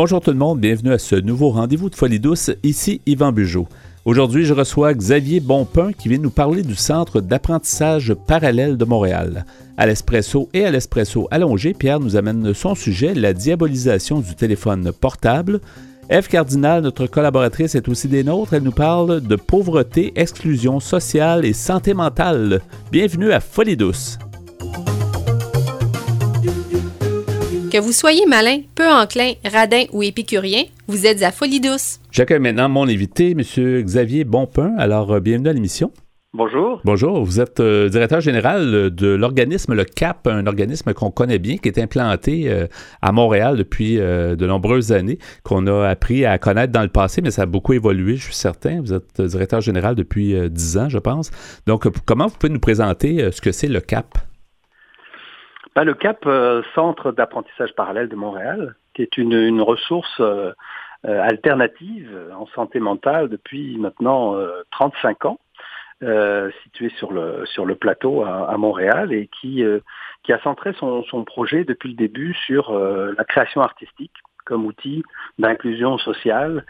Bonjour tout le monde, bienvenue à ce nouveau rendez-vous de Folie douce. Ici Yvan Bugeaud. Aujourd'hui, je reçois Xavier Bonpin qui vient nous parler du Centre d'apprentissage parallèle de Montréal. À l'espresso et à l'espresso allongé, Pierre nous amène son sujet, la diabolisation du téléphone portable. Eve Cardinal, notre collaboratrice, est aussi des nôtres. Elle nous parle de pauvreté, exclusion sociale et santé mentale. Bienvenue à Folie douce. Que vous soyez malin, peu enclin, radin ou épicurien, vous êtes à Folie douce. J'accueille maintenant mon invité, M. Xavier Bonpin. Alors, euh, bienvenue à l'émission. Bonjour. Bonjour, vous êtes euh, directeur général de l'organisme Le CAP, un organisme qu'on connaît bien, qui est implanté euh, à Montréal depuis de nombreuses années, qu'on a appris à connaître dans le passé, mais ça a beaucoup évolué, je suis certain. Vous êtes directeur général depuis dix ans, je pense. Donc, comment vous pouvez nous présenter ce que c'est le CAP? Ben, le CAP, euh, Centre d'apprentissage parallèle de Montréal, qui est une, ressource euh, euh, alternative en santé mentale depuis maintenant 35 ans, situé sur le, plateau à, Montréal et qui, a centré son, son, projet depuis le début sur la création artistique comme outil d'inclusion sociale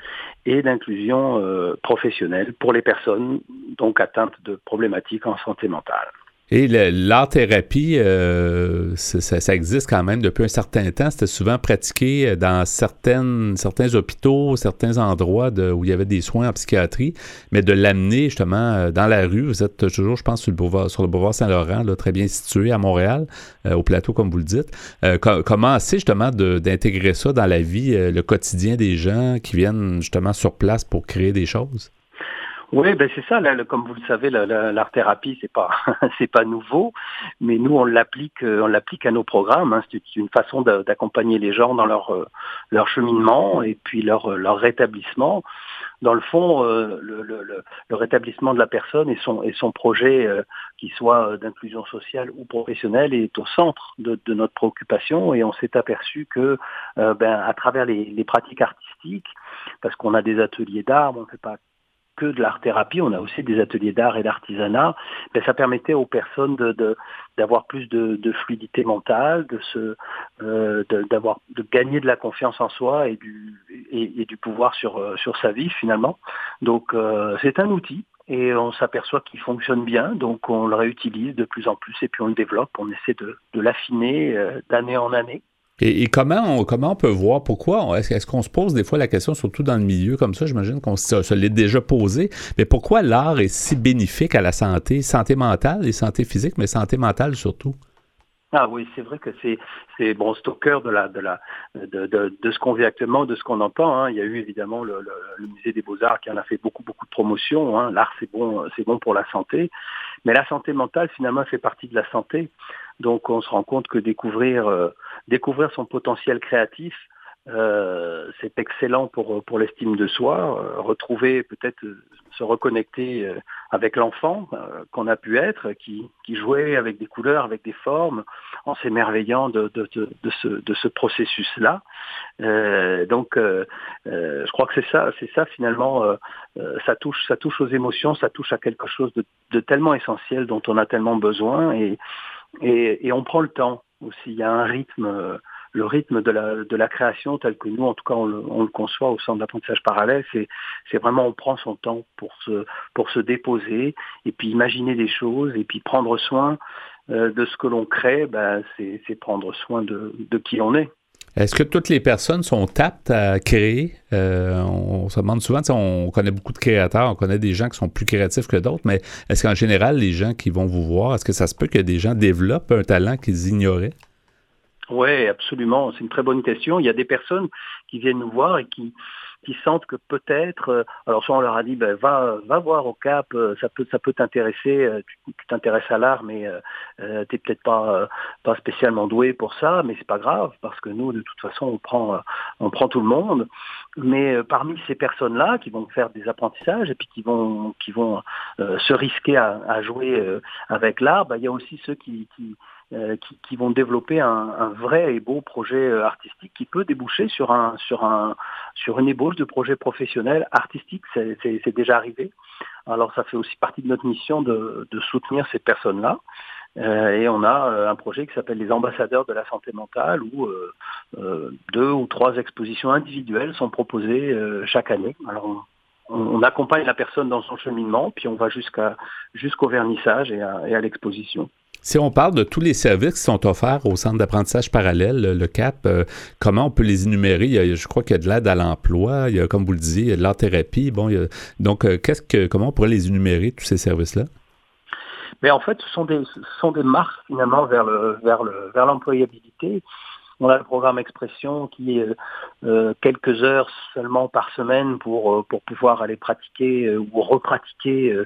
et d'inclusion professionnelle pour les personnes donc atteintes de problématiques en santé mentale. Et l'art-thérapie, euh, ça, existe quand même depuis un certain temps. C'était souvent pratiqué dans certaines, certains hôpitaux, certains endroits où il y avait des soins en psychiatrie, mais de l'amener justement euh, dans la rue. Vous êtes toujours, je pense, sur le boulevard, Saint-Laurent, très bien situé à Montréal, euh, au plateau, comme vous le dites. comment c'est justement d'intégrer ça dans la vie, le quotidien des gens qui viennent justement sur place pour créer des choses? Oui, ben c'est ça. comme vous le savez, l'art thérapie c'est pas c'est pas nouveau, mais nous on l'applique euh, on l'applique à nos programmes. Hein. C'est une façon d'accompagner les gens dans leur euh, leur cheminement et puis leur leur rétablissement. Dans le fond, euh, le, le, le, rétablissement de la personne et son et son projet, qui soit d'inclusion sociale ou professionnelle, est au centre de, de notre préoccupation. Et on s'est aperçu que, ben à travers les, les pratiques artistiques, parce qu'on a des ateliers d'art, on ne fait pas que de l'art-thérapie, on a aussi des ateliers d'art et d'artisanat, ben, ça permettait aux personnes de, d'avoir plus de, fluidité mentale, de se, euh, d'avoir, de gagner de la confiance en soi et du, et, du pouvoir sur, euh, sur sa vie finalement. Donc euh, c'est un outil et on s'aperçoit qu'il fonctionne bien, donc on le réutilise de plus en plus et puis on le développe, on essaie de, de l'affiner d'année en année. Et, comment, on, comment on peut voir pourquoi est-ce, qu'on se pose des fois la question, surtout dans le milieu comme ça, j'imagine qu'on se, l'est déjà posé, mais pourquoi l'art est si bénéfique à la santé, santé mentale et santé physique, mais santé mentale surtout? Ah oui, c'est vrai que c'est c'est bon, au cœur de la de la de, de, ce qu'on vit actuellement, de ce qu'on entend. Hein. Il y a eu évidemment le, le, musée des beaux arts qui en a fait beaucoup beaucoup de promotion. Hein. L'art c'est bon c'est bon pour la santé, mais la santé mentale finalement fait partie de la santé. Donc on se rend compte que découvrir euh, découvrir son potentiel créatif, euh, c'est excellent pour pour l'estime de soi, euh, retrouver peut-être euh, se reconnecter euh, avec l'enfant qu'on a pu être, qui, qui jouait avec des couleurs, avec des formes, en s'émerveillant de, de, de, de, ce, ce processus-là. donc, je crois que c'est ça, c'est ça finalement. ça touche, ça touche aux émotions, ça touche à quelque chose de, de tellement essentiel dont on a tellement besoin et et, et on prend le temps aussi. Il y a un rythme le rythme de la, de la création tel que nous, en tout cas, on le, conçoit au centre d'apprentissage parallèle, c'est, c'est vraiment on prend son temps pour se, pour se déposer et puis imaginer des choses et puis prendre soin euh, de ce que l'on crée, ben, c'est, c'est prendre soin de, de qui on est. Est-ce que toutes les personnes sont aptes à créer? Euh, on, se demande souvent, on connaît beaucoup de créateurs, on connaît des gens qui sont plus créatifs que d'autres, mais est-ce qu'en général, les gens qui vont vous voir, est-ce que ça se peut que des gens développent un talent qu'ils ignoraient? Oui, absolument. C'est une très bonne question. Il y a des personnes qui viennent nous voir et qui, qui sentent que peut-être, euh, alors soit on leur a dit, ben, va, va voir au Cap, euh, ça peut, ça peut t'intéresser, euh, tu t'intéresses à l'art, mais euh, t'es peut-être pas, pas spécialement doué pour ça, mais c'est pas grave parce que nous, de toute façon, on prend, on prend tout le monde. Mais parmi ces personnes-là qui vont faire des apprentissages et puis qui vont, qui vont se risquer à, à jouer avec l'art, ben, il y a aussi ceux qui, qui euh, qui, qui, vont développer un, vrai et beau projet euh, artistique qui peut déboucher sur un sur un sur une ébauche de projet professionnel artistique. C'est déjà arrivé. Alors ça fait aussi partie de notre mission de, soutenir ces personnes-là. et on a un projet qui s'appelle les ambassadeurs de la santé mentale où deux ou trois expositions individuelles sont proposées chaque année. Alors on, accompagne la personne dans son cheminement, puis on va jusqu'au vernissage et à, l'exposition. Si on parle de tous les services qui sont offerts au centre d'apprentissage parallèle, le CAP, euh, comment on peut les énumérer? je crois qu'il y a de l'aide à l'emploi, il y a, comme vous le disiez, de l'art-thérapie. Bon, donc, euh, qu'est-ce que, comment on pourrait les énumérer, tous ces services-là? Mais en fait, ce sont des, ce sont des marques finalement vers le, vers le, vers l'employabilité. On a le programme Expression qui est euh, quelques heures seulement par semaine pour, pour pouvoir aller pratiquer ou repratiquer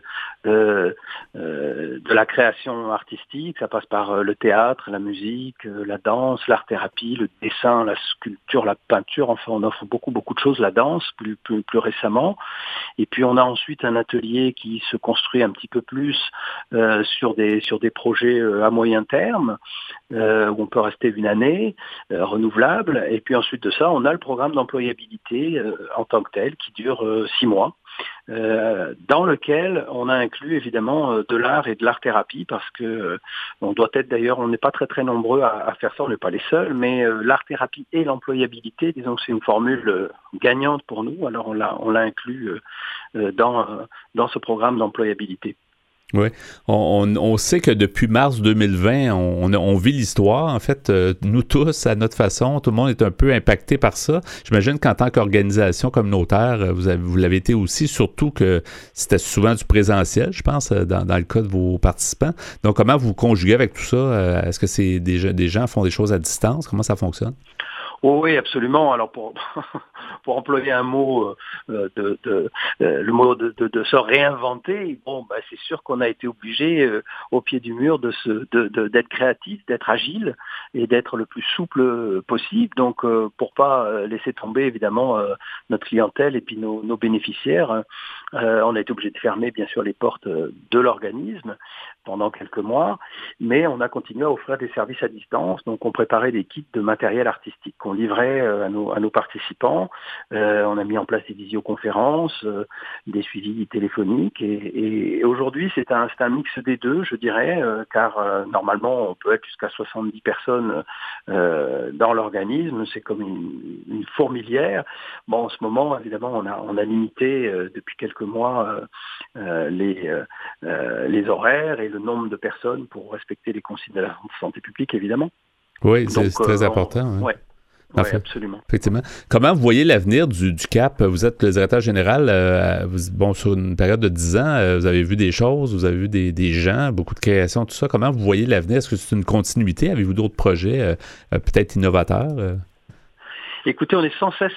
de la création artistique. Ça passe par le théâtre, la musique, la danse, l'art-thérapie, le dessin, la sculpture, la peinture. Enfin, on offre beaucoup, beaucoup de choses. La danse, plus, plus, récemment. Et puis, on a ensuite un atelier qui se construit un petit peu plus sur, des, sur des projets à moyen terme, où on peut rester une année. Euh, renouvelable. Et puis ensuite de ça, on a le programme d'employabilité euh, en tant que tel qui dure euh, six mois. Dans lequel on a inclus évidemment de l'art et de l'art thérapie parce que on doit être d'ailleurs, on n'est pas très très nombreux à, faire ça, on n'est pas les seuls, mais l'art thérapie et l'employabilité, disons que c'est une formule gagnante pour nous, alors on l'a on l'a inclus dans dans ce programme d'employabilité. Oui, on, sait que depuis mars 2020, on, vit l'histoire. En fait, euh, nous tous, à notre façon, tout le monde est un peu impacté par ça. J'imagine qu'en tant qu'organisation communautaire, euh, vous, vous l'avez été aussi, surtout que c'était souvent du présentiel, je pense, euh, dans, le cas de vos participants. Donc, comment vous conjuguez avec tout ça? Est-ce que c'est des, des gens font des choses à distance? Comment ça fonctionne? Oui, absolument. Alors pour employer un mot euh, de euh, le mot de, se réinventer, bon, bah, c'est sûr qu'on a été obligé euh, au pied du mur d'être créatif, d'être agile et d'être le plus souple possible. Donc pour pas laisser tomber évidemment notre clientèle et puis nos, bénéficiaires, on a été obligé de fermer bien sûr les portes de l'organisme pendant quelques mois, mais on a continué à offrir des services à distance. Donc on préparait des kits de matériel artistique livrait à nos, à nos participants. Euh, on a mis en place des visioconférences, euh, des suivis téléphoniques, et, aujourd'hui c'est un, un, mix des deux, je dirais, euh, car normalement on peut être jusqu'à 70 personnes dans l'organisme, c'est comme une, fourmilière. Bon, en ce moment, évidemment, on a, on a limité depuis quelques mois les, les horaires et le nombre de personnes pour respecter les considérations de santé publique, évidemment. Oui, c'est très important. Hein. Oui, absolument. Effectivement. Comment vous voyez l'avenir du, CAP? Vous êtes le directeur général, euh, bon, sur une période de 10 ans, euh, vous avez vu des choses, vous avez vu des, des, gens, beaucoup de créations, tout ça. Comment vous voyez l'avenir? Est-ce que c'est une continuité? Avez-vous d'autres projets euh, peut-être innovateurs? Écoutez, on est sans cesse,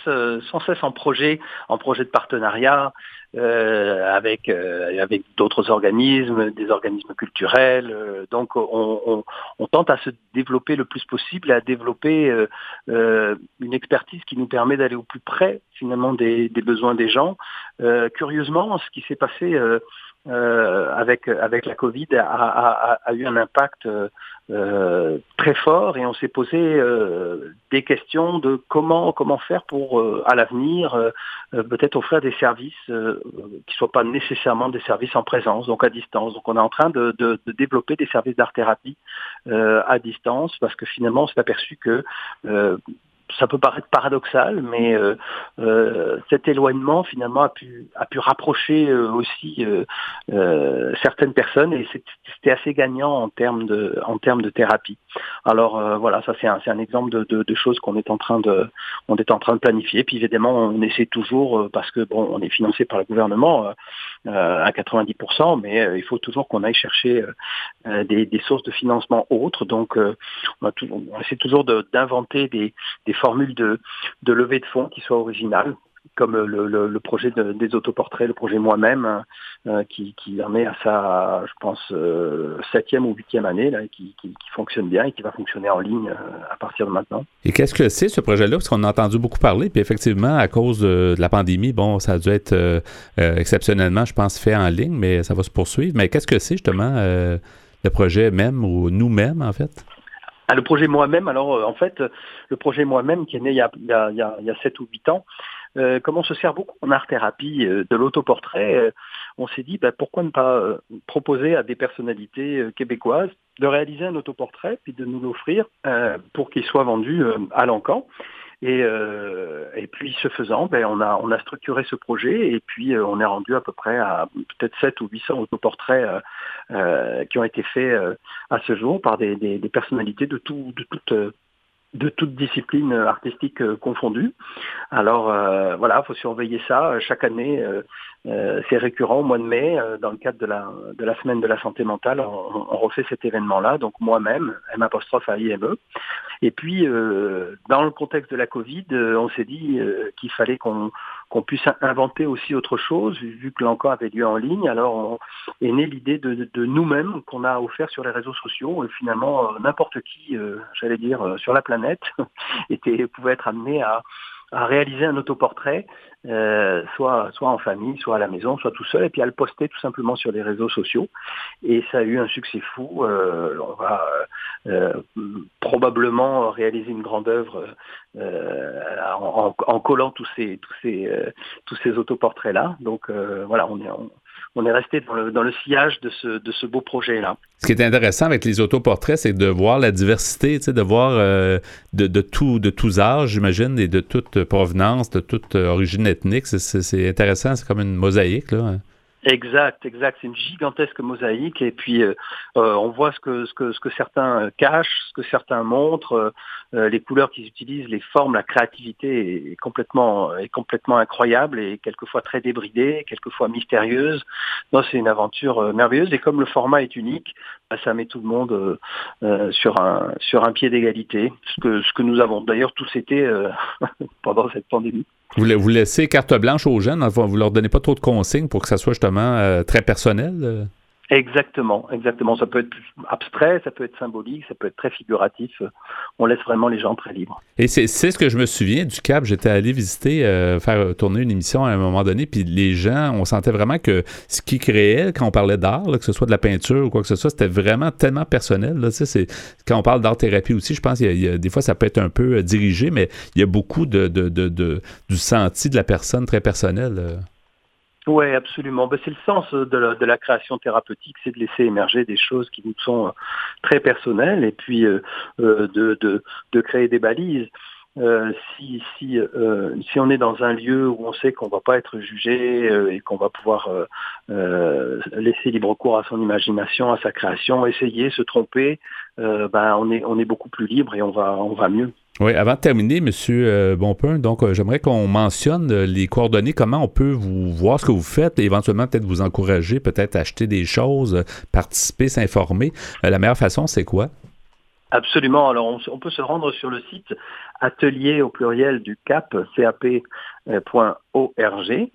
sans cesse en projet, en projet de partenariat. Euh, avec euh, avec d'autres organismes, des organismes culturels. Euh, donc on, on, tente à se développer le plus possible, à développer une expertise qui nous permet d'aller au plus près finalement des, des besoins des gens. curieusement, ce qui s'est passé euh, avec avec la Covid a, a, a, eu un impact euh, très fort et on s'est posé euh, des questions de comment comment faire pour à l'avenir peut-être offrir des services qui soient pas nécessairement des services en présence donc à distance. Donc on est en train de, de, de développer des services d'art thérapie à distance parce que finalement on s'est aperçu que ça peut paraître paradoxal, mais euh, euh, cet éloignement finalement a pu a pu rapprocher euh, aussi certaines personnes et c'était assez gagnant en termes de en termes de thérapie. Alors voilà, ça c'est un un exemple de, de, choses qu'on est en train de on est en train de planifier. Puis évidemment on essaie toujours parce que bon on est financé par le gouvernement à 90%, mais il faut toujours qu'on aille chercher des, des, sources de financement autres. Donc on, on essaie toujours d'inventer des, des formule de, de levée de fonds qui soit originale comme le, projet des autoportraits, le projet moi-même, euh, qui, en est à sa, je pense, euh, septième ou huitième année, qui, fonctionne bien et qui va fonctionner en ligne euh, à partir de maintenant. Et qu'est-ce que c'est ce projet-là? Parce qu'on a entendu beaucoup parler, puis effectivement, à cause de, la pandémie, bon, ça a dû être exceptionnellement, je pense, fait en ligne, mais ça va se poursuivre. Mais qu'est-ce que c'est justement le projet même ou nous-mêmes, en fait? Ah, le projet moi-même, alors euh, en fait, le projet moi-même qui est né il y a, il y a, il y a 7 ou 8 ans, euh, comme on se sert beaucoup en art-thérapie euh, de l'autoportrait, on s'est dit, ben, pourquoi ne pas proposer à des personnalités québécoises de réaliser un autoportrait, puis de nous l'offrir pour qu'il soit vendu à l'encan. Et, euh, et puis ce faisant, ben, on, a, on a structuré ce projet et puis euh, on est rendu à peu près à peut-être 7 ou 800 autoportraits euh, euh, qui ont été faits euh, à ce jour par des, des, des personnalités de, tout, de toute de toute discipline artistique confondue. Alors voilà, il faut surveiller ça. Chaque année, c'est récurrent au mois de mai, dans le cadre de la, de la semaine de la santé mentale, on, on refait cet événement-là. Donc moi-même, M apostrophe à IME. Et puis, euh, dans le contexte de la Covid, euh, on s'est dit euh, qu'il fallait qu'on puisse inventer aussi autre chose, vu que l'encore avait lieu en ligne. Alors on, est née l'idée de, de, nous-mêmes qu'on a offert sur les réseaux sociaux. Et finalement, n'importe qui, j'allais dire, sur la planète, était, pouvait être amené à, à réaliser un autoportrait, euh, soit, soit en famille, soit à la maison, soit tout seul, et puis à le poster tout simplement sur les réseaux sociaux. Et ça a eu un succès fou. Euh, on va euh, probablement réaliser une grande œuvre euh, en, en, collant tous ces, tous ces, euh, tous ces autoportraits-là. Donc euh, voilà, on est, on, on est resté dans le, sillage de ce, beau projet-là. Ce qui est intéressant avec les autoportraits, c'est de voir la diversité, de voir euh, de, de, de tous âges, j'imagine, et de toute provenance, de toute origine ethnique. C'est intéressant, c'est comme une mosaïque. Là. Exact, exact. C'est une gigantesque mosaïque et puis euh, euh, on voit ce que, ce, que, ce que certains cachent, ce que certains montrent, euh, les couleurs qu'ils utilisent, les formes, la créativité est complètement, est complètement incroyable et quelquefois très débridée, quelquefois mystérieuse. Non, c'est une aventure merveilleuse et comme le format est unique, bah, ça met tout le monde sur un sur un pied d'égalité. Ce que ce que nous avons d'ailleurs tous été pendant cette pandémie. Vous, vous laissez carte blanche aux jeunes, vous leur donnez pas trop de consignes pour que ça soit justement euh, très personnel? Euh? Exactement, exactement. Ça peut être abstrait, ça peut être symbolique, ça peut être très figuratif. On laisse vraiment les gens très libres. Et c'est ce que je me souviens du Cap. J'étais allé visiter, euh, faire tourner une émission à un moment donné, puis les gens, on sentait vraiment que ce qu'ils créaient, quand on parlait d'art, que ce soit de la peinture ou quoi que ce soit, c'était vraiment tellement personnel. Là, quand on parle d'art-thérapie aussi, je pense qu'il des fois, ça peut être un peu euh, dirigé, mais il y a beaucoup de, de, de, de du senti de la personne très personnel. Oui, absolument. Ben, c'est le sens de la, de la création thérapeutique, c'est de laisser émerger des choses qui nous sont euh, très personnelles et puis euh, euh, de, de, de, créer des balises. Euh, si si euh, si on est dans un lieu où on sait qu'on va pas être jugé euh, et qu'on va pouvoir laisser libre cours à son imagination, à sa création, essayer, se tromper, ben on est on est beaucoup plus libre et on va on va mieux. Oui, avant de terminer, Monsieur euh, Bonpin, donc euh, j'aimerais qu'on mentionne euh, les coordonnées, comment on peut vous voir ce que vous faites et éventuellement peut-être vous encourager, peut-être acheter des choses, participer, s'informer. la meilleure façon, c'est quoi? Absolument. Alors, on, peut se rendre sur le site atelier au pluriel du CAP, cap.org,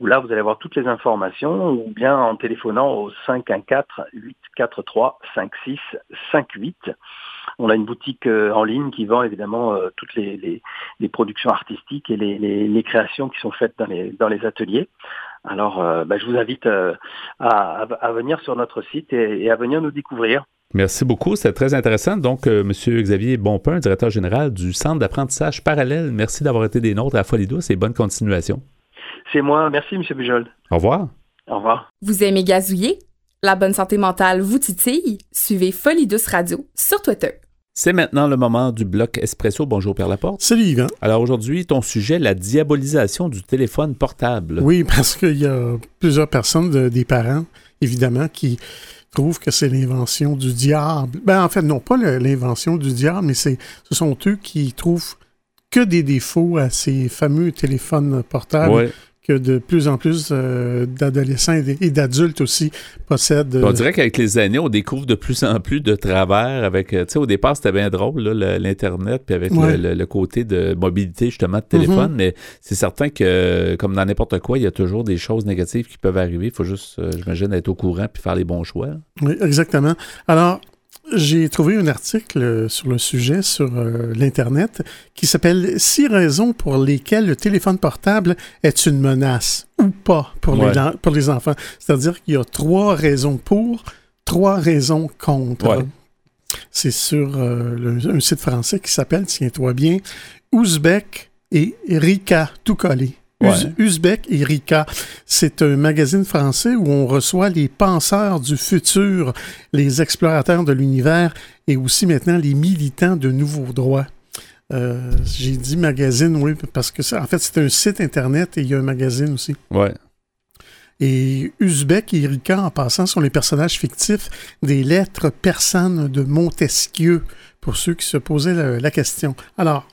où là, vous allez avoir toutes les informations, ou bien en téléphonant au 514-843-5658. On a une boutique euh, en ligne qui vend évidemment euh, toutes les, productions artistiques et les, créations qui sont faites dans les, dans les ateliers. Alors, euh, bah, je vous invite à, venir sur notre site et, à venir nous découvrir. Merci beaucoup, c'est très intéressant. Donc, Monsieur Xavier Bonpin, directeur général du Centre d'apprentissage parallèle, merci d'avoir été des nôtres à Folie Douce et bonne continuation. C'est moi. Merci, Monsieur Bujold. Au revoir. Au revoir. Vous aimez gazouiller? La bonne santé mentale vous titille? Suivez Folie Douce Radio sur Twitter. C'est maintenant le moment du bloc Espresso. Bonjour Pierre Laporte. Salut Yvan. Alors aujourd'hui, ton sujet, la diabolisation du téléphone portable. Oui, parce qu'il y a plusieurs personnes, des parents, évidemment, qui trouvent que c'est l'invention du diable. Ben en fait, non pas l'invention du diable, mais c'est, ce sont eux qui trouvent que des défauts à ces fameux téléphones portables que de plus en plus euh, d'adolescents et d'adultes aussi possèdent. On dirait qu'avec les années, on découvre de plus en plus de travers. Avec, euh, tu sais, au départ, c'était bien drôle, l'Internet, puis avec le, côté de mobilité, justement, de téléphone. Mm-hmm. Mais c'est certain que, comme dans n'importe quoi, il y a toujours des choses négatives qui peuvent arriver. Il faut juste, euh, j'imagine, être au courant puis faire les bons choix. Oui, exactement. Alors, j'ai trouvé un article sur le sujet sur euh, l'Internet qui s'appelle Six raisons pour lesquelles le téléphone portable est une menace ou pas pour, les, pour les enfants. C'est-à-dire qu'il y a trois raisons pour, trois raisons contre. C'est sur euh, un site français qui s'appelle, tiens-toi bien, Ouzbek et Rika tout collé. Uzbek Erika. C'est un magazine français où on reçoit les penseurs du futur, les explorateurs de l'univers et aussi maintenant les militants de nouveaux droits. Euh, j'ai dit magazine, oui, parce que ça, en fait, c'est un site internet et il y a un magazine aussi. Ouais. Et Uzbek et Erika, en passant, sont les personnages fictifs des lettres persanes de Montesquieu, pour ceux qui se posaient la, question. Alors.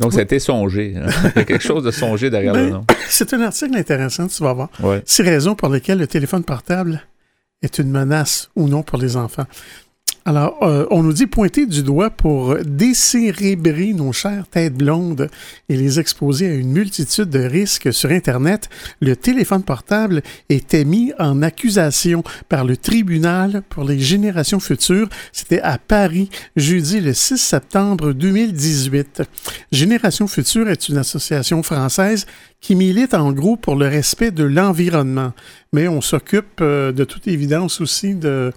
Donc, ça a été songé. Hein. Il y a quelque chose de songé derrière le ben, nom. C'est un article intéressant, tu vas voir. Ouais. Six raisons pour lesquelles le téléphone portable est une menace ou non pour les enfants. Alors, euh, on nous dit pointer du doigt pour décérébrer nos chères têtes blondes et les exposer à une multitude de risques sur Internet. Le téléphone portable était mis en accusation par le tribunal pour les générations futures. C'était à Paris, jeudi le 6 septembre 2018. Génération Future est une association française qui milite en gros pour le respect de l'environnement. Mais on s'occupe euh, de toute évidence aussi de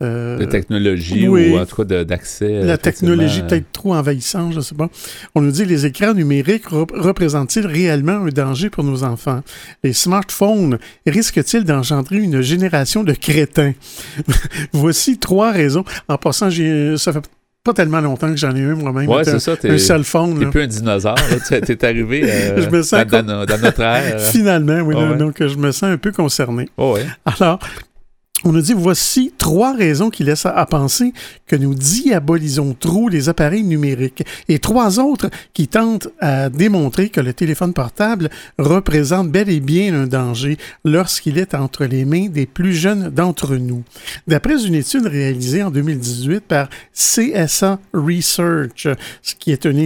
de technologie ou en tout cas d'accès. La technologie peut-être trop envahissante, je ne sais pas. On nous dit les écrans numériques représentent-ils réellement un danger pour nos enfants? Les smartphones risquent-ils d'engendrer une génération de crétins? Voici trois raisons. En passant, ça fait pas tellement longtemps que j'en ai eu moi-même. Ouais, c'est ça. Un cell phone. T'es plus un dinosaure. Tu es arrivé euh, dans, notre ère. Euh. Finalement, oui. Donc, je me sens un peu concerné. Oh, ouais. Alors, on nous dit voici trois raisons qui laissent à, penser que nous diabolisons trop les appareils numériques et trois autres qui tentent à démontrer que le téléphone portable représente bel et bien un danger lorsqu'il est entre les mains des plus jeunes d'entre nous. D'après une étude réalisée en 2018 par CSA Research, ce qui est un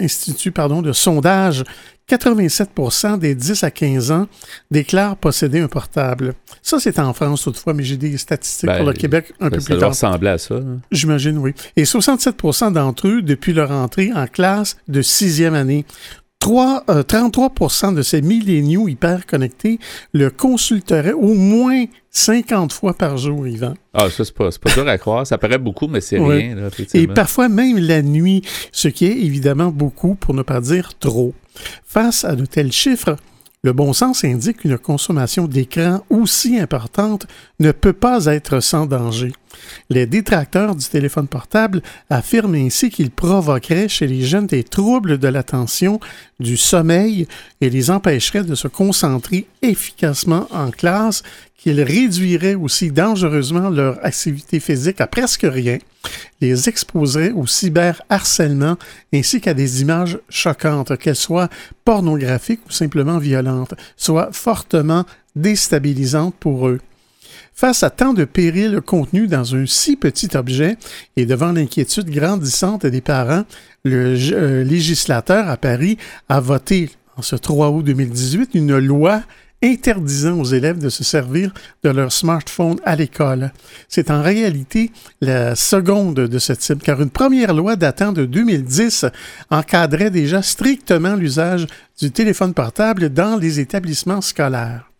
institut, de sondage 87% des 10 à 15 ans déclarent posséder un portable. Ça, c'est en France toutefois, mais j'ai des statistiques pour le ben, Québec un peu plus tard. Ça ressembler à ça. Hein. J'imagine, oui. Et 67% d'entre eux depuis leur entrée en classe de sixième année. 3, 33 euh, de ces milléniaux hyper connectés le consulteraient au moins 50 fois par jour, Yvan. Ah, ça, c'est pas, pas dur à croire. Ça paraît beaucoup, mais c'est rien. Et parfois même la nuit, ce qui est évidemment beaucoup, pour ne pas dire trop. Face à de tels chiffres, le bon sens indique qu'une consommation d'écran aussi importante ne peut pas être sans danger. Les détracteurs du téléphone portable affirment ainsi qu'il provoquerait chez les jeunes des troubles de l'attention, du sommeil et les empêcherait de se concentrer efficacement en classe, qu'il réduirait aussi dangereusement leur activité physique à presque rien, les exposerait au cyberharcèlement ainsi qu'à des images choquantes, qu'elles soient pornographiques ou simplement violentes, soit fortement déstabilisantes pour eux. Face à tant de périls contenus dans un si petit objet et devant l'inquiétude grandissante des parents, le euh, législateur à Paris a voté en ce 3 août 2018 une loi interdisant aux élèves de se servir de leur smartphone à l'école. C'est en réalité la seconde de ce type, car une première loi datant de 2010 encadrait déjà strictement l'usage du téléphone portable dans les établissements scolaires.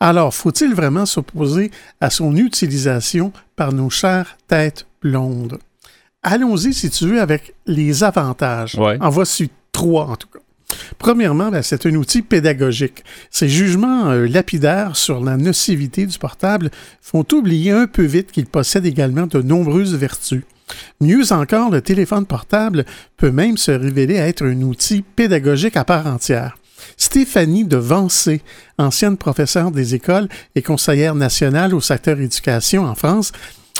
Alors, faut-il vraiment s'opposer à son utilisation par nos chères têtes blondes? Allons-y, si tu veux, avec les avantages. En voici trois, en tout cas. Premièrement, ben, c'est un outil pédagogique. Ces jugements euh, lapidaires sur la nocivité du portable font oublier un peu vite qu'il possède également de nombreuses vertus. Mieux encore, le téléphone portable peut même se révéler être un outil pédagogique à part entière. Stéphanie de Vancé, ancienne professeure des écoles et conseillère nationale au secteur éducation en France,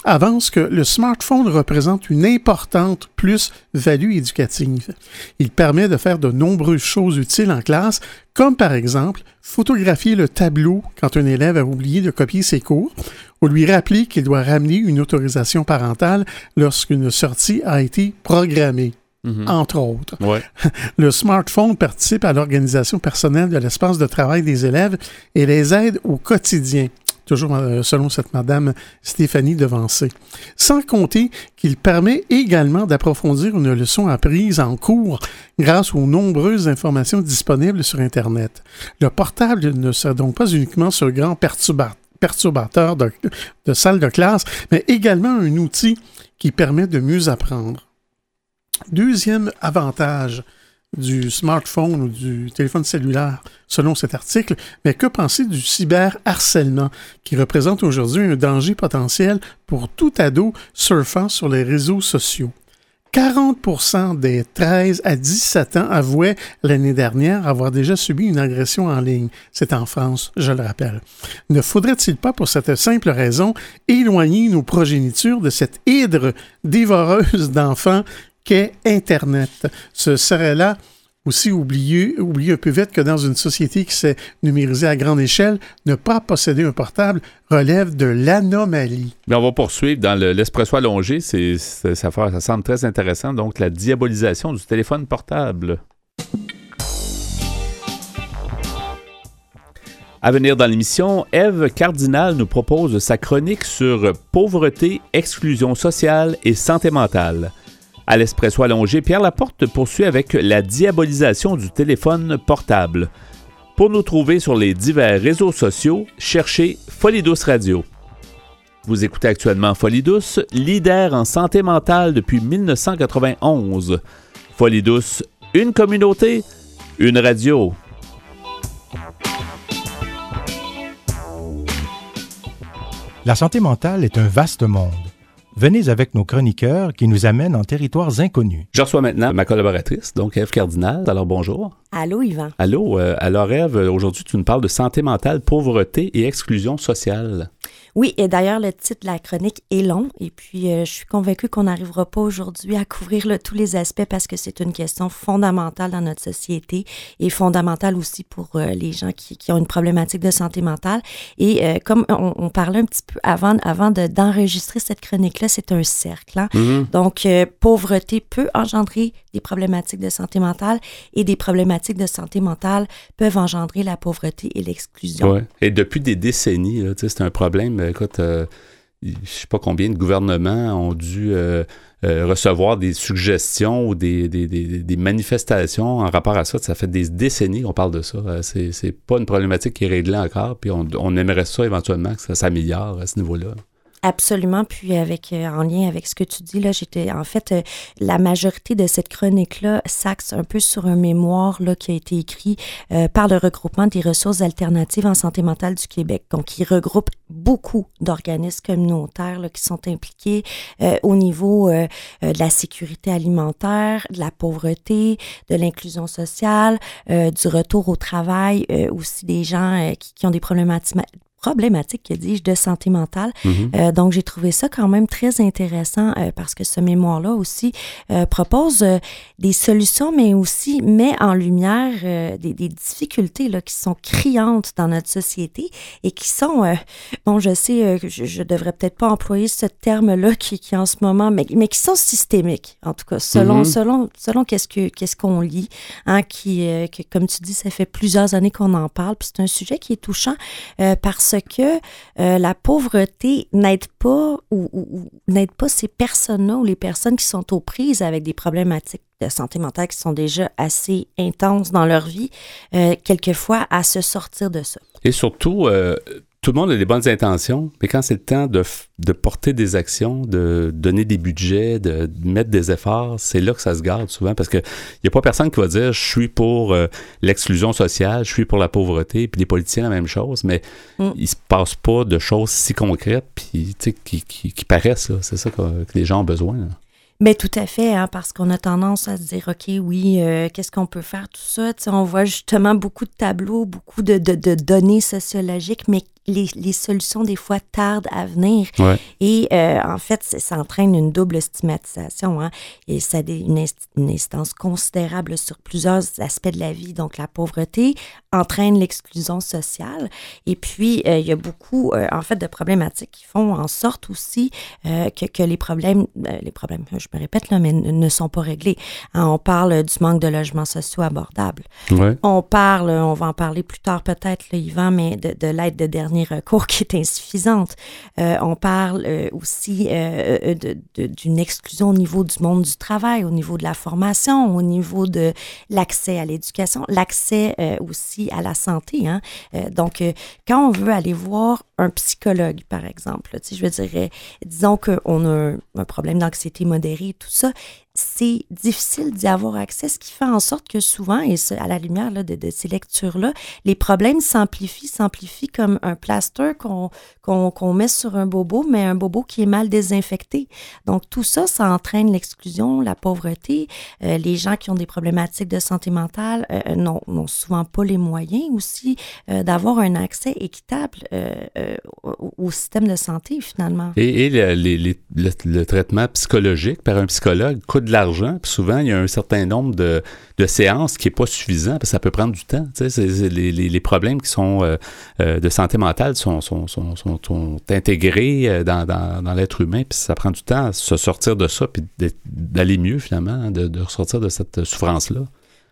avance que le smartphone représente une importante plus-value éducative. Il permet de faire de nombreuses choses utiles en classe, comme par exemple photographier le tableau quand un élève a oublié de copier ses cours, ou lui rappeler qu'il doit ramener une autorisation parentale lorsqu'une sortie a été programmée. Mhm. entre autres. Le smartphone participe à l'organisation personnelle de l'espace de travail des élèves et les aide au quotidien toujours euh, selon cette madame Stéphanie Devancé. Sans compter qu'il permet également d'approfondir une leçon apprise en cours grâce aux nombreuses informations disponibles sur Internet. Le portable ne sert donc pas uniquement ce grand perturbateur de, de salle de classe, mais également un outil qui permet de mieux apprendre. Deuxième avantage du smartphone ou du téléphone cellulaire, selon cet article, mais que penser du cyberharcèlement, qui représente aujourd'hui un danger potentiel pour tout ado surfant sur les réseaux sociaux? 40% des 13 à 17 ans avouaient l'année dernière avoir déjà subi une agression en ligne. C'est en France, je le rappelle. Ne faudrait-il pas, pour cette simple raison, éloigner nos progénitures de cette hydre dévoreuse d'enfants qu'est Internet? Ce serait là aussi oublier, oublier un peu vite que dans une société qui s'est numérisée à grande échelle, ne pas posséder un portable relève de l'anomalie. Mais on va poursuivre dans l'Espresso allongé. Ça, ça semble très intéressant. Donc, la diabolisation du téléphone portable. À venir dans l'émission, Eve Cardinal nous propose sa chronique sur pauvreté, exclusion sociale et santé mentale. À l'espresso allongé, Pierre Laporte poursuit avec la diabolisation du téléphone portable. Pour nous trouver sur les divers réseaux sociaux, cherchez Folie Radio. Vous écoutez actuellement Folie leader en santé mentale depuis 1991. Folie une communauté, une radio. La santé mentale est un vaste monde venez avec nos chroniqueurs qui nous amènent en territoires inconnus. Je reçois maintenant ma collaboratrice, donc Eve Cardinal. Alors bonjour. Allô, Yvan. Allô. Euh, alors Eve, aujourd'hui tu nous parles de santé mentale, pauvreté et exclusion sociale. Oui, et d'ailleurs, le titre de la chronique est long, et puis euh, je suis convaincue qu'on n'arrivera pas aujourd'hui à couvrir tous les aspects parce que c'est une question fondamentale dans notre société et fondamentale aussi pour euh, les gens qui, qui, ont une problématique de santé mentale. Et euh, comme on, parlait un petit peu avant, avant d'enregistrer cette chronique-là, c'est un cercle. Hein? Mm-hmm. Donc, pauvreté peut engendrer des problématiques de santé mentale et des problématiques de santé mentale peuvent engendrer la pauvreté et l'exclusion. Ouais. Et depuis des décennies, c'est un problème écoute, euh, je ne sais pas combien de gouvernements ont dû euh, euh, recevoir des suggestions ou des, manifestations en rapport à ça. Ça fait des décennies qu'on parle de ça. C'est, c'est pas une problématique qui est réglée encore, puis on aimerait ça éventuellement que ça s'améliore à ce niveau-là. Absolument. Puis avec euh, en lien avec ce que tu dis là, j'étais en fait euh, la majorité de cette chronique là s'axe un peu sur un mémoire là qui a été écrit euh, par le regroupement des ressources alternatives en santé mentale du Québec. Donc il regroupe beaucoup d'organismes communautaires là, qui sont impliqués au niveau de la sécurité alimentaire, de la pauvreté, de l'inclusion sociale, du retour au travail, aussi des gens qui, qui ont des problématiques problématique, que dis-je, de santé mentale. Mhm. euh, donc, j'ai trouvé ça quand même très intéressant euh, parce que ce mémoire-là aussi euh, propose des solutions, mais aussi met en lumière des, des, difficultés là, qui sont criantes dans notre société et qui sont, bon, je sais je, je devrais peut-être pas employer ce terme-là qui, qui en ce moment, mais, mais qui sont systémiques, en tout cas, selon, mhm. selon, selon qu'est-ce que qu'est-ce qu'on lit, hein, qui, que, comme tu dis, ça fait plusieurs années qu'on en parle, puis c'est un sujet qui est touchant parce ce que euh, la pauvreté n'aide pas ou, n'aide pas ces personnes-là ou les personnes qui sont aux prises avec des problématiques de santé mentale qui sont déjà assez intenses dans leur vie, euh, quelquefois à se sortir de ça. Et surtout, euh, tout le monde a des bonnes intentions, mais quand c'est le temps de, de, porter des actions, de donner des budgets, de, mettre des efforts, c'est là que ça se garde souvent parce qu'il n'y a pas personne qui va dire je suis pour euh, l'exclusion sociale, je suis pour la pauvreté, puis les politiciens la même chose, mais mm. il se passe pas de choses si concrètes puis qui, qui, qui paraissent. C'est ça que, les gens ont besoin. Mais tout à fait, hein, parce qu'on a tendance à se dire, OK, oui, euh, qu'est-ce qu'on peut faire, tout ça? on voit justement beaucoup de tableaux, beaucoup de, de, de données sociologiques, mais les, les, solutions, des fois, tardent à venir. Et euh, en fait, ça entraîne une double stigmatisation. Hein, et ça a une, une, instance considérable sur plusieurs aspects de la vie. Donc, la pauvreté entraîne l'exclusion sociale. Et puis, euh, il y a beaucoup, euh, en fait, de problématiques qui font en sorte aussi que, que, les problèmes, les problèmes, je me répète là, mais ne sont pas réglés. Hein, on parle du manque de logements sociaux abordables. On parle, on va en parler plus tard peut-être, Yvan, mais de, de l'aide de dernier recours qui est insuffisante. Euh, on parle euh, aussi euh, d'une exclusion au niveau du monde du travail, au niveau de la formation, au niveau de l'accès à l'éducation, l'accès aussi à la santé. Hein. donc, quand on veut aller voir un psychologue, par exemple, je veux dire, disons qu'on a un, problème d'anxiété modérée, tout ça, c'est difficile d'y avoir accès, ce qui fait en sorte que souvent, et à la lumière de, ces lectures-là, les problèmes s'amplifient, s'amplifient comme un plaster qu'on qu'on met sur un bobo, mais un bobo qui est mal désinfecté. Donc tout ça, ça entraîne l'exclusion, la pauvreté. Euh, les gens qui ont des problématiques de santé mentale euh, n'ont souvent pas les moyens aussi euh, d'avoir un accès équitable au, système de santé finalement. Et, le, le, traitement psychologique par un psychologue coûte l'argent. Souvent, il y a un certain nombre de, séances qui n'est pas suffisant parce ça peut prendre du temps. Les, problèmes qui sont de santé mentale sont, intégrés euh, dans, dans, l'être humain, puis ça prend du temps à se sortir de ça, puis d'aller mieux finalement, hein, de, de ressortir de cette souffrance-là.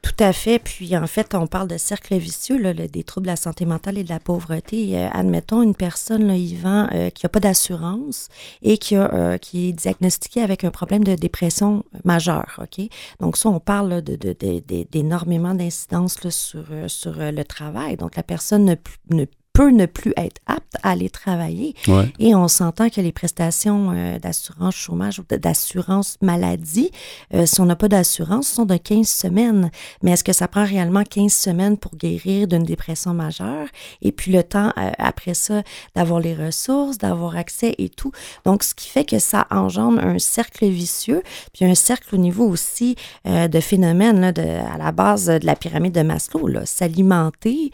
Tout à fait. Puis en fait, on parle de cercle vicieux, là, des troubles de la santé mentale et de la pauvreté. Euh, admettons une personne, là, Yvan, euh, qui n'a pas d'assurance et qui, a, qui est diagnostiquée avec un problème de dépression majeure. OK? Donc ça, on parle d'énormément de, de, d'incidences sur, sur le travail. Donc la personne ne, ne peut ne plus être apte à aller travailler. Et on s'entend que les prestations euh, d'assurance chômage ou d'assurance maladie, euh, si on n'a pas d'assurance, sont de 15 semaines. Mais est-ce que ça prend réellement 15 semaines pour guérir d'une dépression majeure? Et puis le temps euh, après ça d'avoir les ressources, d'avoir accès et tout. Donc, ce qui fait que ça engendre un cercle vicieux, puis un cercle au niveau aussi de phénomènes là, de, à la base de la pyramide de Maslow, s'alimenter,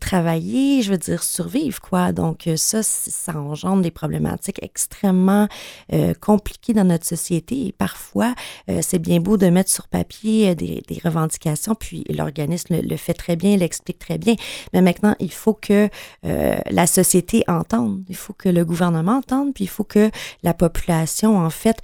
travailler, je veux dire, survivre, quoi. Donc, euh, ça, ça engendre des problématiques extrêmement euh, compliquées dans notre société. Et parfois, euh, c'est bien beau de mettre sur papier des, revendications, puis l'organisme le, fait très bien, l'explique très bien. Mais maintenant, il faut que la société entende, il faut que le gouvernement entende, puis il faut que la population, en fait,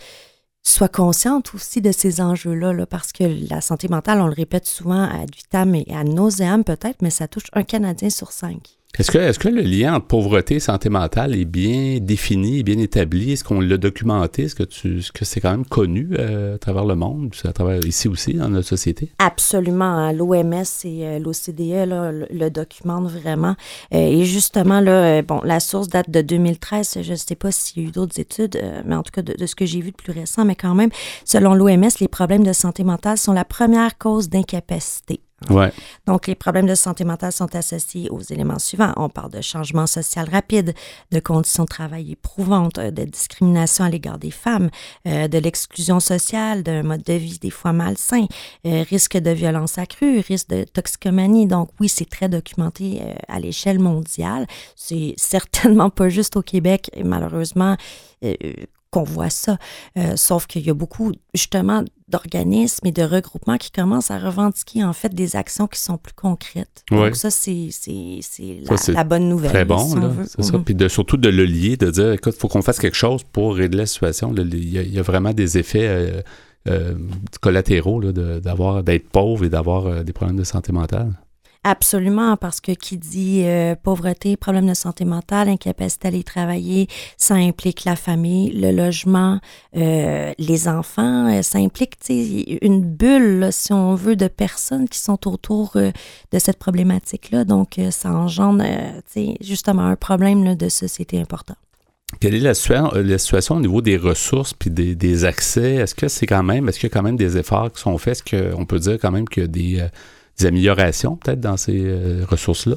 soit consciente aussi de ces enjeux-là, là, parce que la santé mentale, on le répète souvent à vitam et à nauséam peut-être, mais ça touche un Canadien sur cinq. Est-ce que, est que le lien entre pauvreté et santé mentale est bien défini, bien établi? Est-ce qu'on l'a documenté? Est-ce que, tu, que c'est quand même connu euh, à travers le monde, à travers ici aussi, dans notre société? Absolument. Hein. L'OMS et euh, l'OCDE le, le, documentent vraiment. Euh, et justement, là, bon, la source date de 2013. Je ne sais pas s'il y a eu d'autres études, mais en tout cas, de, de ce que j'ai vu de plus récent, mais quand même, selon l'OMS, les problèmes de santé mentale sont la première cause d'incapacité donc, les problèmes de santé mentale sont associés aux éléments suivants. On parle de changement social rapide, de conditions de travail éprouvantes, euh, de discrimination à l'égard des femmes, euh, de l'exclusion sociale, d'un mode de vie des fois malsain, euh, risque de violence accrue, risque de toxicomanie. Donc, oui, c'est très documenté à l'échelle mondiale. C'est certainement pas juste au Québec, malheureusement qu'on voit ça. Euh, sauf qu'il y a beaucoup, justement, d'organismes et de regroupements qui commencent à revendiquer, en fait, des actions qui sont plus concrètes. Donc, ça, c'est la, la, bonne nouvelle. Très bon, c'est ça. Mhm. Puis de, surtout de le lier, de dire, écoute, il faut qu'on fasse quelque chose pour régler la situation. Il y, a vraiment des effets euh, euh, collatéraux d'avoir d'être pauvre et d'avoir des problèmes de santé mentale. Absolument, parce que qui dit euh, pauvreté, problème de santé mentale, incapacité à aller travailler, ça implique la famille, le logement, euh, les enfants, euh, ça implique une bulle, si on veut, de personnes qui sont autour de cette problématique-là. Donc, ça engendre justement un problème de société important. Quelle est la, situation au niveau des ressources puis des, accès? Est-ce que c'est quand même, est-ce qu'il y a quand même des efforts qui sont faits? Est-ce qu'on peut dire quand même qu'il y a des améliorations peut-être dans ces euh, ressources-là?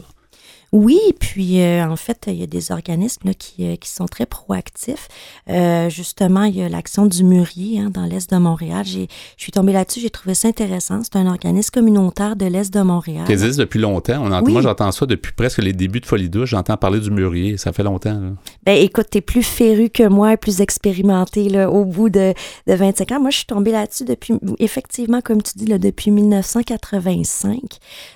Oui, puis euh, en fait, il y a des organismes qui, euh, qui, sont très proactifs. Euh, justement, il y a l'action du Murier hein, dans l'Est de Montréal. Je suis tombée là-dessus, j'ai trouvé ça intéressant. C'est un organisme communautaire de l'Est de Montréal. Qui existe depuis longtemps. On entend, Moi, j'entends ça depuis presque les débuts de Folie Douce. J'entends parler du Murier. Ça fait longtemps. Là. Ben, écoute, tu es plus féru que moi, plus expérimenté là, au bout de, de 25 ans. Moi, je suis tombée là-dessus depuis, effectivement, comme tu dis, là, depuis 1985.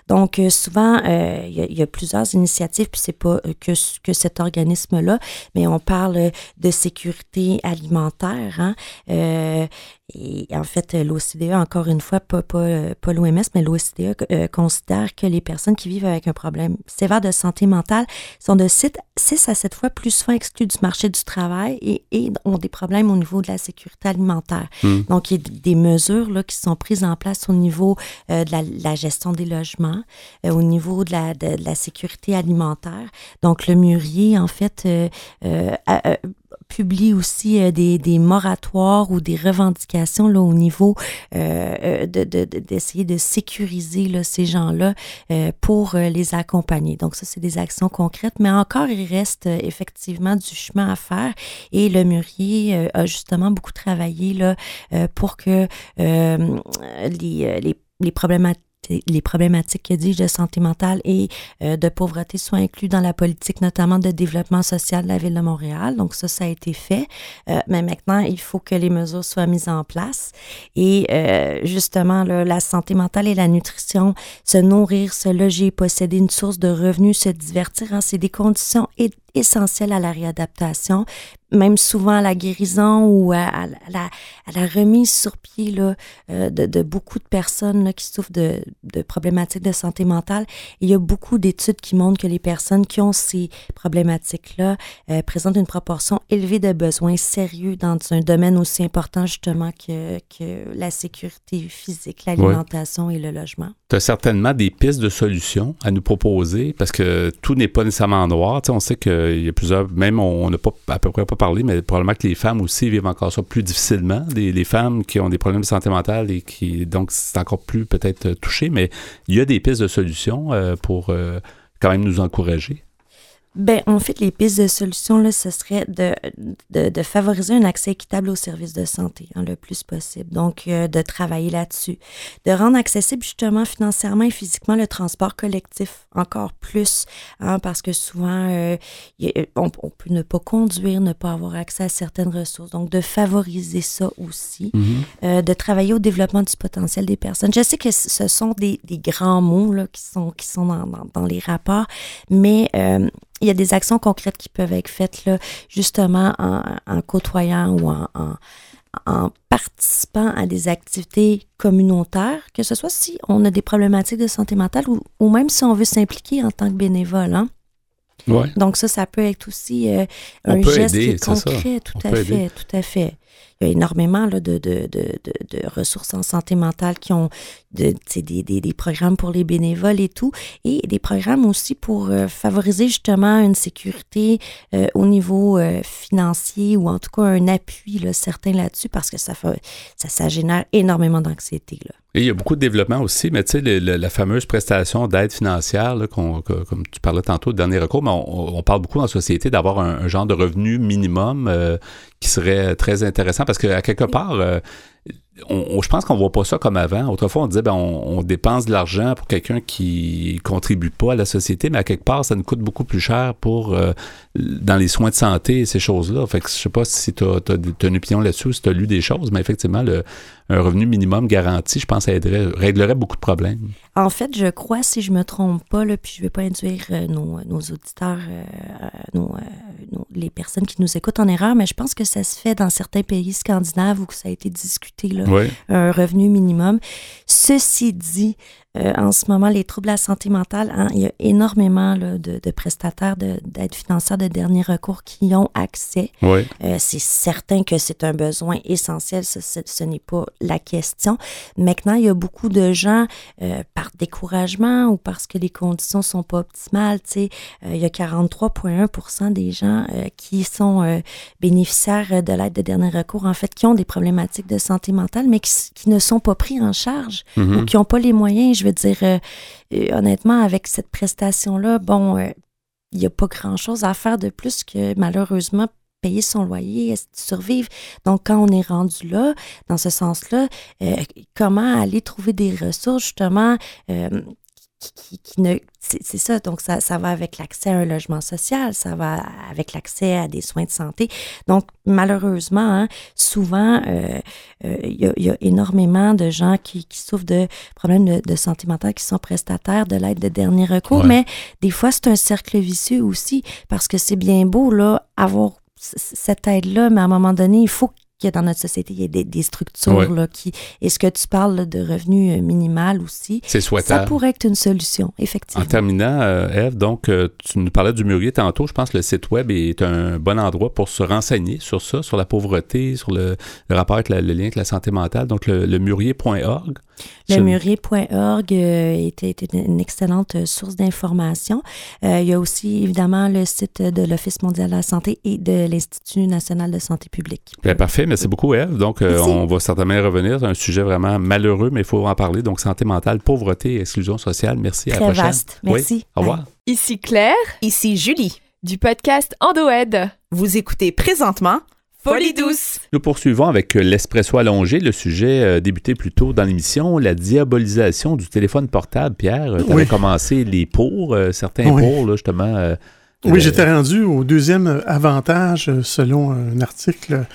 Donc, souvent, il y, y, a plusieurs initiatives puis c'est pas euh, que, que cet organisme-là, mais on parle de sécurité alimentaire. Hein? Euh, et en fait, l'OCDE, encore une fois, pas, pas, pas l'OMS, mais l'OCDE euh, considère que les personnes qui vivent avec un problème sévère de santé mentale sont de 6, à 7 fois plus souvent exclues du marché du travail et, et ont des problèmes au niveau de la sécurité alimentaire. Hmm. Donc, il y a des mesures là, qui sont prises en place au niveau euh, de la, la, gestion des logements, euh, au niveau de la, de, la sécurité alimentaire. Donc, le mûrier, en fait, publie aussi euh, des, des, moratoires ou des revendications là, au niveau euh, d'essayer de, de, de, sécuriser là, ces gens-là pour les accompagner. Donc ça, c'est des actions concrètes, mais encore, il reste effectivement du chemin à faire et le Murier a justement beaucoup travaillé là, pour que les, les les problématiques les problématiques, que dis de santé mentale et euh, de pauvreté soient inclus dans la politique, notamment de développement social de la ville de Montréal. Donc ça, ça a été fait. Euh, mais maintenant, il faut que les mesures soient mises en place. Et euh, justement, là, la santé mentale et la nutrition, se nourrir, se loger, posséder une source de revenus, se divertir, hein, c'est des conditions essentielles à la réadaptation même souvent à la guérison ou à, la, remise sur pied là, euh, de, beaucoup de personnes là, qui souffrent de, problématiques de santé mentale. il y a beaucoup d'études qui montrent que les personnes qui ont ces problématiques-là euh, présentent une proportion élevée de besoins sérieux dans un domaine aussi important justement que, que la sécurité physique, l'alimentation et le logement. Tu as certainement des pistes de solutions à nous proposer parce que tout n'est pas nécessairement noir. on sait qu'il y a plusieurs, même on n'a pas à peu près pas parler, mais probablement que les femmes aussi vivent encore ça plus difficilement. Les, femmes qui ont des problèmes de santé mentale et qui, donc, c'est encore plus peut-être touché, mais il y a des pistes de solutions euh, pour euh, quand même nous encourager. Ben, en fait, les pistes de solution, là, ce serait de, de, de favoriser un accès équitable aux services de santé hein, le plus possible. Donc, euh, de travailler là-dessus. De rendre accessible justement financièrement et physiquement le transport collectif encore plus, hein, parce que souvent, euh, on, peut ne pas conduire, ne pas avoir accès à certaines ressources. Donc, de favoriser ça aussi. Mm-hmm. euh, de travailler au développement du potentiel des personnes. Je sais que ce sont des, des grands mots là, qui sont, qui sont dans, dans, dans les rapports, mais euh, il y a des actions concrètes qui peuvent être faites là, justement en, côtoyant ou en, en, participant à des activités communautaires, que ce soit si on a des problématiques de santé mentale ou, ou même si on veut s'impliquer en tant que bénévole. Hein. Ouais. Donc ça, ça peut être aussi euh, un geste concret, tout à fait, tout à fait il y a énormément là, de, de, de, de, ressources en santé mentale qui ont de, des, des, des, programmes pour les bénévoles et tout, et des programmes aussi pour euh, favoriser justement une sécurité euh, au niveau euh, financier ou en tout cas un appui là, certain là-dessus parce que ça, ça, génère énormément d'anxiété. Là il y a beaucoup de développement aussi, mais tu sais, la fameuse prestation d'aide financière, comme tu parlais tantôt, de dernier recours, mais on, parle beaucoup la société d'avoir un, genre de revenu minimum euh, qui serait très intéressant parce qu'à quelque part, euh, je pense qu'on voit pas ça comme avant. Autrefois, on disait ben on, dépense de l'argent pour quelqu'un qui contribue pas à la société, mais à quelque part, ça nous coûte beaucoup plus cher pour euh, dans les soins de santé et ces choses-là. Fait que je sais pas si tu as, une opinion là-dessus, si tu as lu des choses, mais effectivement, le, un revenu minimum garanti, je pense, ça aiderait, réglerait beaucoup de problèmes. En fait, je crois, si je me trompe pas, puis je vais pas induire euh, nos, auditeurs, euh, les personnes qui nous écoutent en erreur, mais je pense que ça se fait dans certains pays scandinaves où ça a été discuté, là, un revenu minimum. Ceci dit, euh, en ce moment, les troubles de la santé mentale, hein, il y a énormément de, de, prestataires d'aide financière de dernier recours qui ont accès. Euh, c'est certain que c'est un besoin essentiel, ce, ce, n'est pas la question. Maintenant, il y a beaucoup de gens, euh, par découragement ou parce que les conditions sont pas optimales, il y a 43,1 des gens qui sont bénéficiaires de l'aide de dernier recours, en fait, qui ont des problématiques de santé mentale, mais qui, qui ne sont pas pris en charge mm-hmm. ou qui n'ont pas les moyens. Je dire, euh, euh, honnêtement, avec cette prestation-là, bon, euh, il n'y a pas grand-chose à faire de plus que malheureusement payer son loyer, survivre. Donc, quand on est rendu là, dans ce sens-là, comment aller trouver des ressources justement qui, ne c'est ça. Donc ça, ça va avec l'accès à un logement social ça va avec l'accès à des soins de santé. Donc malheureusement hein, souvent euh, euh, il y, y, a énormément de gens qui, qui souffrent de problèmes de, de, santé mentale qui sont prestataires de l'aide de dernier recours. Mais des fois c'est un cercle vicieux aussi parce que c'est bien beau là avoir cette aide là mais à un moment donné il faut qu'il y a dans notre société, il y a des, structures là, qui. Est-ce que tu parles de revenus euh, minimal aussi? C'est souhaitable. Ça pourrait être une solution, effectivement. En terminant, euh, Eve, donc, euh, tu nous parlais du mûrier tantôt. Je pense que le site Web est un bon endroit pour se renseigner sur ça, sur la pauvreté, sur le, rapport avec le lien avec la santé mentale. Donc, le, mûrier.org. Le murier.org était, une excellente source d'information. il y a aussi évidemment le site de l'Office mondial de la santé et de l'Institut national de santé publique. Bien, parfait, merci beaucoup Eve. Donc on va certainement revenir. C'est un sujet vraiment malheureux, mais il faut en parler. Donc santé mentale, pauvreté et exclusion sociale. Merci, à la prochaine. Vaste. Merci. Au revoir. Ici Claire. Ici Julie. Du podcast EndoEd. Vous écoutez présentement Folie douce. Nous poursuivons avec l'espresso allongé, le sujet euh, débuté plus tôt dans l'émission, la diabolisation du téléphone portable. Pierre, tu avais commencé les pour, euh, certains pour, là, justement. Euh, oui, j'étais rendu au deuxième avantage selon un article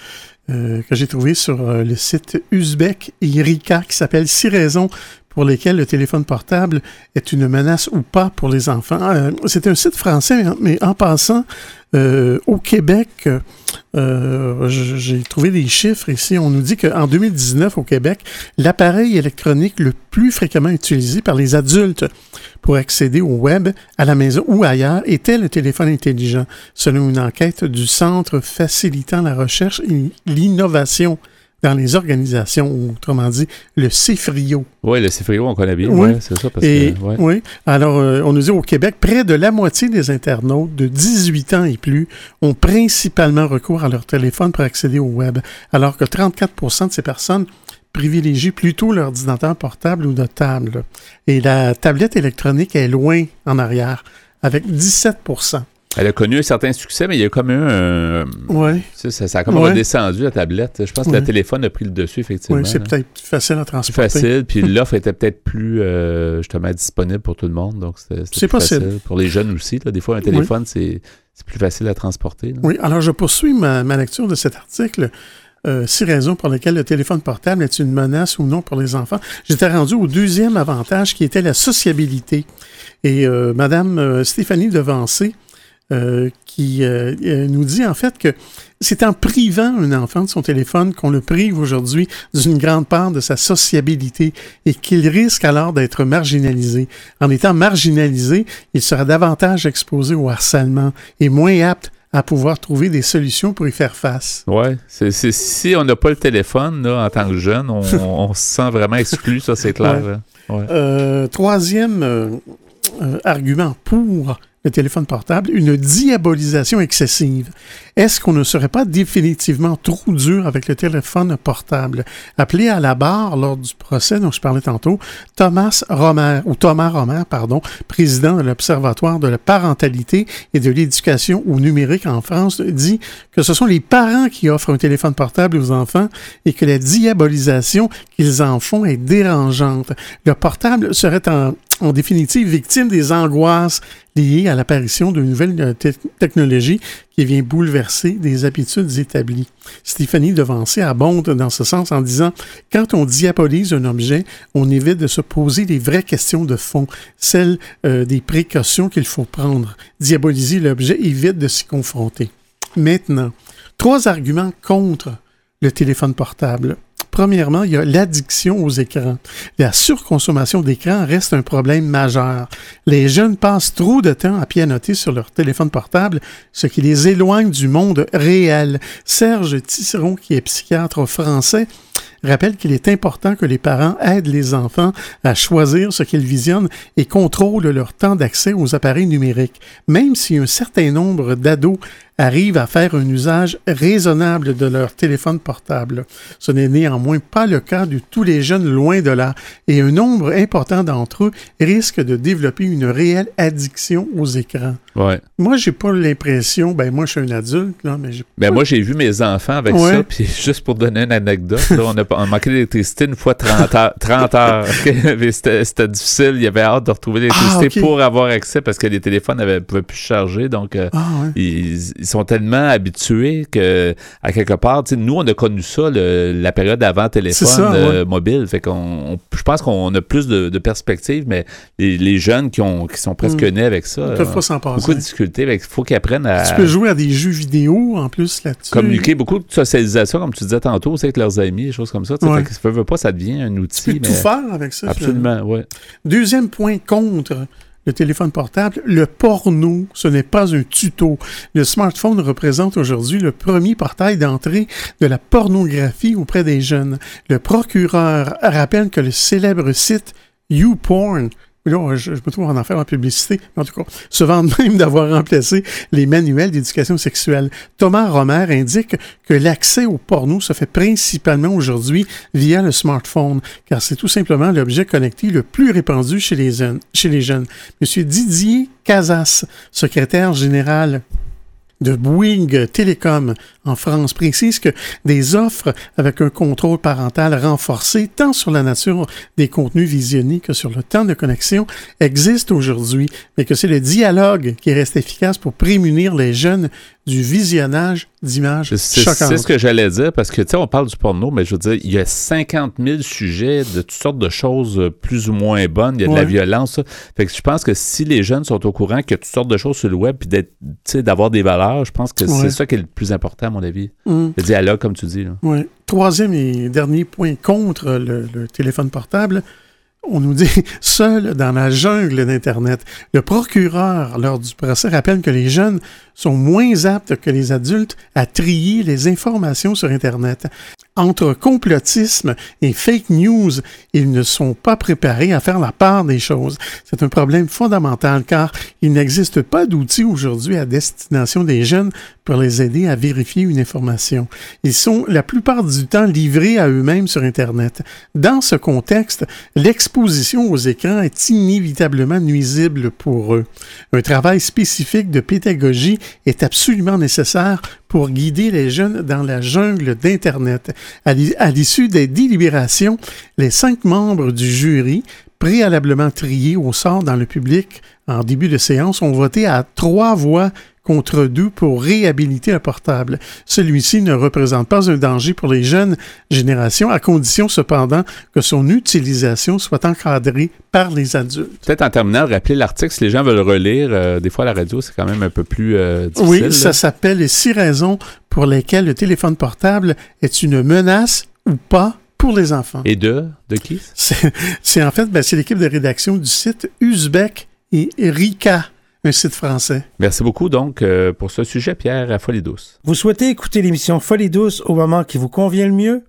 que j'ai trouvé sur le site Uzbek Irika qui s'appelle Six raisons pour lesquels le téléphone portable est une menace ou pas pour les enfants. Euh, c'est un site français, mais en passant, euh, au Québec, euh, j'ai trouvé des chiffres ici. On nous dit qu'en 2019, au Québec, l'appareil électronique le plus fréquemment utilisé par les adultes pour accéder au web, à la maison ou ailleurs, était le téléphone intelligent, selon une enquête du Centre facilitant la recherche et l'innovation dans les organisations, autrement dit, le CIFRIO. Oui, le CIFRIO, on connaît bien. Oui, c'est ça. Parce que, Oui. Alors, euh, on nous dit au Québec, près de la moitié des internautes de 18 ans et plus ont principalement recours à leur téléphone pour accéder au web, alors que 34% de ces personnes privilégient plutôt l'ordinateur portable ou de table. Et la tablette électronique est loin en arrière, avec 17 elle a connu un certain succès, mais il y a comme un. Oui. Ça, ça, a comme redescendu la tablette. Je pense que le téléphone a pris le dessus, effectivement. Oui, c'est peut-être plus facile à transporter. Plus facile, puis l'offre était peut-être plus euh, justement disponible pour tout le monde. Donc, c'est possible. Facile. Pour les jeunes aussi. Là, des fois, un téléphone, c'est plus facile à transporter. Oui, alors je poursuis ma, lecture de cet article. Euh, six raisons pour lesquelles le téléphone portable est une menace ou non pour les enfants. J'étais rendu au deuxième avantage qui était la sociabilité. Et euh, Madame euh, Stéphanie Devancé euh, qui euh, euh, nous dit en fait que c'est en privant un enfant de son téléphone qu'on le prive aujourd'hui d'une grande part de sa sociabilité et qu'il risque alors d'être marginalisé. En étant marginalisé, il sera davantage exposé au harcèlement et moins apte à pouvoir trouver des solutions pour y faire face. Oui, si on n'a pas le téléphone là, en tant que jeune, on, se sent vraiment exclu, ça c'est clair. troisième argument pour le téléphone portable, une diabolisation excessive. Est-ce qu'on ne serait pas définitivement trop dur avec le téléphone portable? Appelé à la barre lors du procès dont je parlais tantôt, Thomas Romer, ou Thomas Romer, pardon, président de l'Observatoire de la parentalité et de l'éducation au numérique en France, dit que ce sont les parents qui offrent un téléphone portable aux enfants et que la diabolisation qu'ils en font est dérangeante. Le portable serait en, en définitive victime des angoisses liées à l'apparition d'une nouvelle euh, technologie qui vient bouleverser des habitudes établies. Stéphanie Devancé abonde dans ce sens en disant Quand on diabolise un objet, on évite de se poser les vraies questions de fond, celles euh, des précautions qu'il faut prendre. Diaboliser l'objet évite de s'y confronter. Maintenant, trois arguments contre le téléphone portable. Premièrement, il y a l'addiction aux écrans. La surconsommation d'écrans reste un problème majeur. Les jeunes passent trop de temps à pianoter sur leur téléphone portable, ce qui les éloigne du monde réel. Serge Tisseron, qui est psychiatre français, rappelle qu'il est important que les parents aident les enfants à choisir ce qu'ils visionnent et contrôlent leur temps d'accès aux appareils numériques, même si un certain nombre d'ados arrivent à faire un usage raisonnable de leur téléphone portable. Ce n'est néanmoins pas le cas de tous les jeunes loin de là, et un nombre important d'entre eux risquent de développer une réelle addiction aux écrans. Ouais. Moi, j'ai pas l'impression, ben moi je suis un adulte, là, mais j'ai Ben moi j'ai vu mes enfants avec ça, puis juste pour donner une anecdote, on, a, on manqué d'électricité une fois 30 heures. 30 heures. C'était difficile, il y avait hâte de retrouver l'électricité ah, pour avoir accès parce que les téléphones ne pouvaient plus charger, donc euh, ah, ils, ils sont tellement habitués que, à quelque part, nous, on a connu ça, la période avant téléphone euh, mobile. Fait qu'on, je pense qu'on a plus de, de perspectives, mais les, jeunes qui, ont, qui sont presque mm. nés avec ça, ils peuvent pas s'en passer. beaucoup de difficultés. Il faut qu'ils apprennent à. Tu peux jouer à des jeux vidéo en plus là-dessus. Communiquer beaucoup de socialisation, comme tu disais tantôt, avec leurs amis, des choses comme ça. Ouais. Fait pas, ça devient un outil. Tu peux tout faire avec ça. Absolument, oui. Deuxième point contre le téléphone portable, le porno, ce n'est pas un tuto. Le smartphone représente aujourd'hui le premier portail d'entrée de la pornographie auprès des jeunes. Le procureur rappelle que le célèbre site YouPorn Là, je, je, me trouve en enfer en publicité, en tout cas, se vendent même d'avoir remplacé les manuels d'éducation sexuelle. Thomas Romer indique que l'accès au porno se fait principalement aujourd'hui via le smartphone, car c'est tout simplement l'objet connecté le plus répandu chez les, chez les jeunes. Monsieur Didier Casas, secrétaire général de Bouygues Télécom en France précise que des offres avec un contrôle parental renforcé tant sur la nature des contenus visionnés que sur le temps de connexion existent aujourd'hui, mais que c'est le dialogue qui reste efficace pour prémunir les jeunes du visionnage d'images choquantes. C'est ce que j'allais dire, parce que, tu sais, on parle du porno, mais je veux dire, il y a 50 000 sujets de toutes sortes de choses plus ou moins bonnes. Il y a de Ouais. la violence. ça. Fait que je pense que si les jeunes sont au courant qu'il y a toutes sortes de choses sur le web, puis d'avoir des valeurs, je pense que Ouais. c'est ça qui est le plus important, à mon avis. Mm. Le dialogue, comme tu dis. Là. Ouais. Troisième et dernier point contre le, le téléphone portable, on nous dit seul dans la jungle d'Internet. Le procureur, lors du procès, rappelle que les jeunes sont moins aptes que les adultes à trier les informations sur Internet. Entre complotisme et fake news, ils ne sont pas préparés à faire la part des choses. C'est un problème fondamental car il n'existe pas d'outils aujourd'hui à destination des jeunes pour les aider à vérifier une information. Ils sont la plupart du temps livrés à eux-mêmes sur Internet. Dans ce contexte, l'exposition aux écrans est inévitablement nuisible pour eux. Un travail spécifique de pédagogie est absolument nécessaire pour guider les jeunes dans la jungle d'Internet. À l'i- à l'issue des délibérations, les cinq membres du jury, préalablement triés au sort dans le public en début de séance, ont voté à trois voix contre deux pour réhabiliter le portable. Celui-ci ne représente pas un danger pour les jeunes générations, à condition cependant que son utilisation soit encadrée par les adultes. Peut-être en terminant, rappeler l'article, si les gens veulent le relire, euh, des fois à la radio, c'est quand même un peu plus euh, difficile. Oui, ça s'appelle les six raisons pour lesquelles le téléphone portable est une menace ou pas pour les enfants. Et de? De qui? C'est c'est en fait, ben, c'est l'équipe de rédaction du site Uzbek et Rika, un site français. Merci beaucoup, donc, euh, pour ce sujet, Pierre, à Folie Douce. Vous souhaitez écouter l'émission Folie douce au moment qui vous convient le mieux?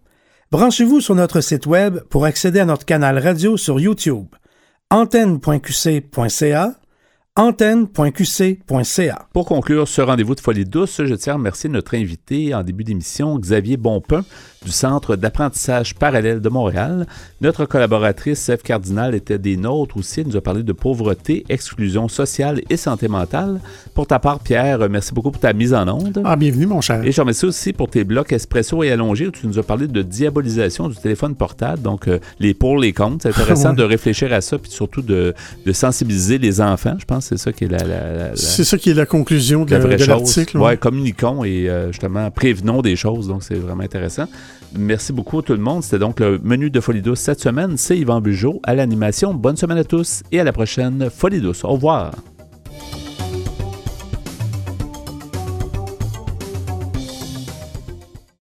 Branchez-vous sur notre site web pour accéder à notre canal radio sur YouTube. antenne.qc.ca antenne.qc.ca Pour conclure ce rendez-vous de Folie Douce, je tiens à remercier notre invité en début d'émission, Xavier Bonpin, du Centre d'apprentissage parallèle de Montréal. Notre collaboratrice, Eve Cardinal, était des nôtres aussi. Elle nous a parlé de pauvreté, exclusion sociale et santé mentale. Pour ta part, Pierre, merci beaucoup pour ta mise en onde. Ah, bienvenue, mon cher. Et je remercie aussi pour tes blocs espresso et allongés où tu nous as parlé de diabolisation du téléphone portable, donc euh, les pour, les contre. C'est intéressant Ouais. de réfléchir à ça, puis surtout de, de sensibiliser les enfants. Je pense que c'est ça qui est la, la- la- la- C'est ça qui est la conclusion de, la vraie de chose. l'article. Ouais, ouais. communiquons et euh, justement prévenons des choses. Donc, c'est vraiment intéressant. Merci beaucoup tout le monde. C'était donc le menu de Folie Douce cette semaine. C'est Yvan Bugeaud à l'animation. Bonne semaine à tous et à la prochaine Folie Douce. Au revoir.